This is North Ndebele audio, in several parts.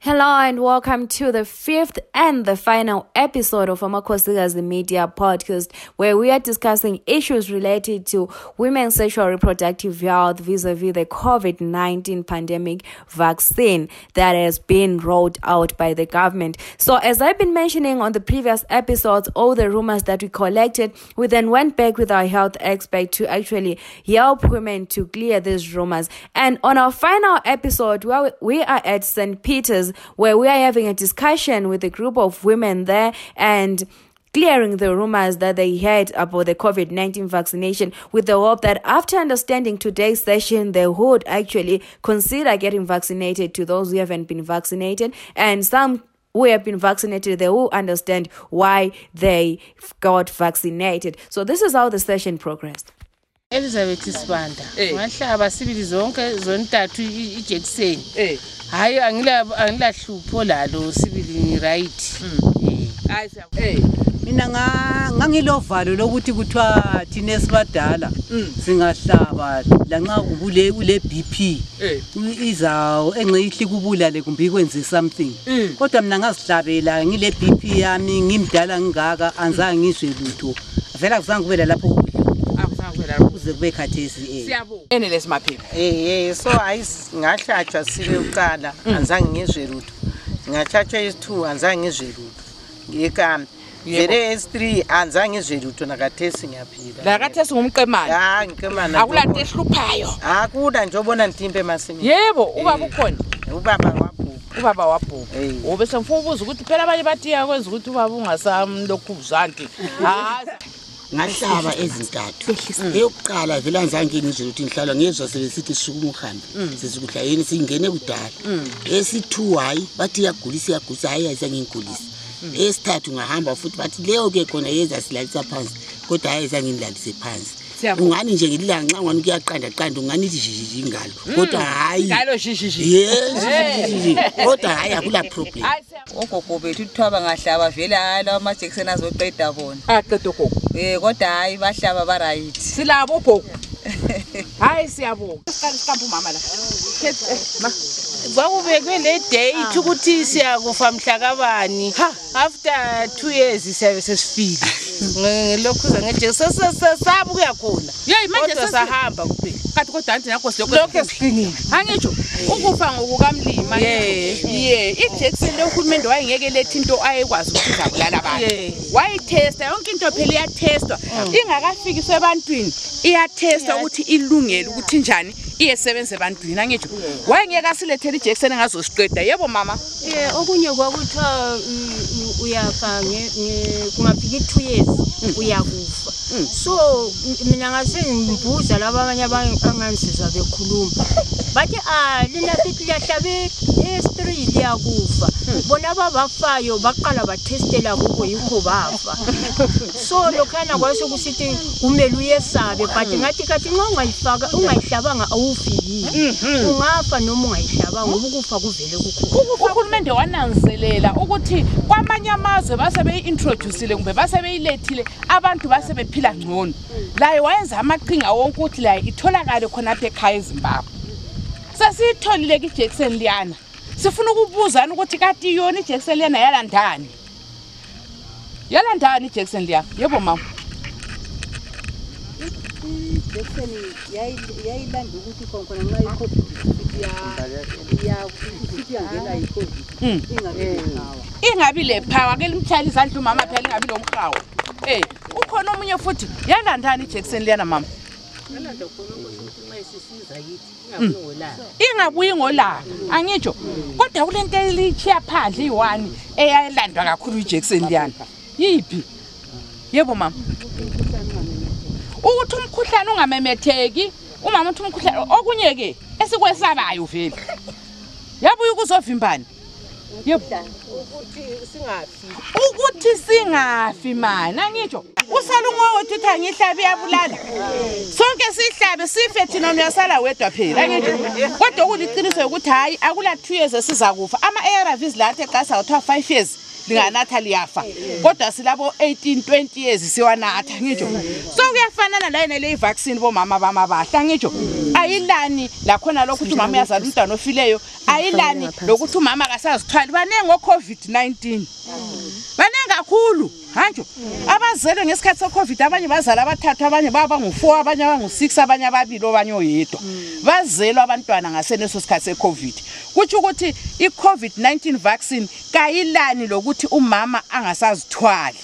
Hello and welcome to the fifth and the final episode of Amakosiga's Media Podcast, where we are discussing issues related to women's sexual reproductive health vis-a-vis the COVID-19 pandemic vaccine that has been rolled out by the government. So, as I've been mentioning on the previous episodes, all the rumors that we collected, we then went back with our health expert to actually help women to clear these rumors. And on our final episode, where we are at St. Peter's where we are having a discussion with a group of women there and clearing the rumors that they had about the COVID 19 vaccination with the hope that after understanding today's session, they would actually consider getting vaccinated to those who haven't been vaccinated and some who have been vaccinated, they will understand why they got vaccinated. So this is how the session progressed. elizabeth sibanda eh. ngahlaba sibili zonke zontathu ijekiseni eh. hhayi angilahlupho lalo sibili ngiright hmm. eh. hey mina ngangilovalo lokuthi kuthiwa thina esibadala mm. singahlaba lanxa kubule ule BP eh. izawo engceyihli kubulale kumbe ikwenze something mm. kodwa mina ngazihlabela ngile BP yami ngimdala ngingaka anzange ngizwe lutho vela kuzange kubela lapho kuze kube khathesi eh. siyabonga ene lesimaphepha eh eh so hayi ngahlatshwa sibe uqala mm. anzange ngizwe lutho ngahlatshwa isithu anzange ngizwe lutho ngekami vele s3 anzange izwe lutho nakathesi ngiyaphila nakathesi ngumqemane ha ngiqemane akula nto ehluphayo akula nje obona ntimpe emasimini yebo uba kukhona eh, ubaba wabhubha ubaba wabhubha ube sengifuna ubuza ukuthi phela abanye batiya kwenza ukuthi ubaba ungasamlokhu uzanti hayi ngahlaba ezintathu eyokuqala vele angizange ngizwe ukuthi ngihlalwa ngezwa sebesithi sukuma uhambe sesikuthi hayini singene kudala esi-two hhayi bathi iyagulisa iyagulisa hhayi ayizange ngigulise esithathu ngahamba futhi bathi leyo ke khona yeza silalisa phansi kodwa hhayi ayizange ngilalise phansi Siyabonga. ungani nje ngililanga nxa ngani kuyaqanda qanda ungani ithi jijiji ingalo kodwa hhayi Ngalo shishishii. Yes, jijiji. kodwa hhayi akula problem Hayi, ogogo bethu kuthiwa bangahlaba vele hayi lawa amajekiseni azoqeda bona aqeda ogogo um kodwa hayi bahlaba barayithi silabo ogogo hayi siyabonga siqambe umama la kwakubekwe le date ukuthi siyakufa mhlakabani after two years siyabe sesifile ngelokhuza ngejekiseni sesesaba ukuya khona yeyi manje kodwa sesi- sahamba kuphela kati kodwa anti nakho lokhu silokhu esihlingile angitsho ukufa ngokukamlima Ye. ye ijekiseni lohulumende wayengeke lethi into ayekwazi ukuthi izabulala abantu Ye. wayithesta yonke into phela iyathestwa ingakafikiswa ebantwini iyathestwa ukuthi ilungele ukuthi njani iyesebenza ebantwini angitsho wayengeke asilethele ijekiseni engazosiqeda yebo mama um okunye kwakuthiwa mm, uyafa kungafika i-two years mm. uyakufa mm. so mina ngasengibuza laba abanye abangansizwa bekhuluma bathi ah, liyahlabela i-history liyakufa bona babafayo baqala bathestela kuko yikho bafa so lokhana kwasho kusithi kumele uyesabe but mm. ngathi kathi nxa ungayifaka ungayihlabanga awufi yini mm-hmm. ungafa noma ungayihlabanga ngoba ukufa kuvele kukhona uhulumende wananzelela ukuthi kwamanye amazwe base beyi-introducile kumbe base beyilethile abantu base bephila ngcono mm. laye wayenza amaqhinga wonke ukuthi laye itholakale khonapha ekhaya ezimbabwe sesiyitholile ke ijekiseni liyana sifuna ukubuzana ukuthi kati yona ijekiseni liyana yalandani yala ndani ijekiseni liya yebo mama ijekiseni yayilanda ukuthi khonkhona nxa icovid futhi yangena yicovid hmm. ingabi lephawa ke limtshayela izandla umama phela ingabi lomhawu um eh, ukhona omunye futhi yalandani ijekiseni liyana mama mm. ingabuyi ngolaka angitsho kodwa kulento elitshiya phandle iwani eyalandwa kakhulu ijackson liyana yiphi yebo mama ukuthi umkhuhlane ungamemetheki umama uthi umkhuhlane okunye-ke esikwesabayo vele yabuye ukuzovimbani ukuthi singafi mani angitsho usalungo wethu uthi angihlabi yabulala sonke sihlabe sife thina uyasala wedwa phela angitsho kodwa okuliqiniso yokuthi hhayi akula two years esizakufa ama-arvs lathi eqasa kuthiwa five years linganatha liyafa kodwa silabo 18 20 years siwanatha ngitsho so kuyafanana la yena leyi vaccine bomama bamabahle ngitsho ayilani lakhona lokho ukuthi umama uyazala umntwana ofileyo ayilani lokuthi umama kasazithwali baningi o-covid-19 baningi kakhulu hanjo abazelwe ngesikhathi se-covid abanye bazala abathathu abanye baba ngu-four abanye abangu-six abanye ababili obanye oyedwa bazelwa abantwana ngaseneso sikhathi se-covid kutsho ukuthi i-covid-19 vaccine kayilani lokuthi umama angasazithwali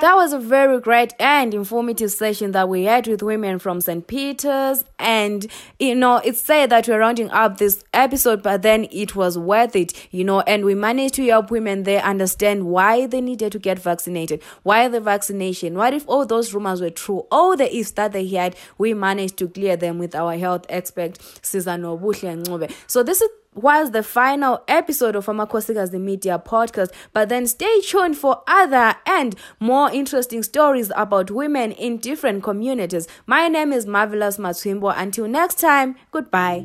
That was a very great and informative session that we had with women from St. Peter's. And, you know, it's sad that we're rounding up this episode, but then it was worth it, you know, and we managed to help women there understand why they needed to get vaccinated, why the vaccination, what if all those rumors were true, all the ifs that they had, we managed to clear them with our health expert, Cesar Nobuhle Ngobe. So this is was the final episode of Amakosika's the Media podcast. But then stay tuned for other and more interesting stories about women in different communities. My name is Marvelous Matwimbo. Until next time, goodbye.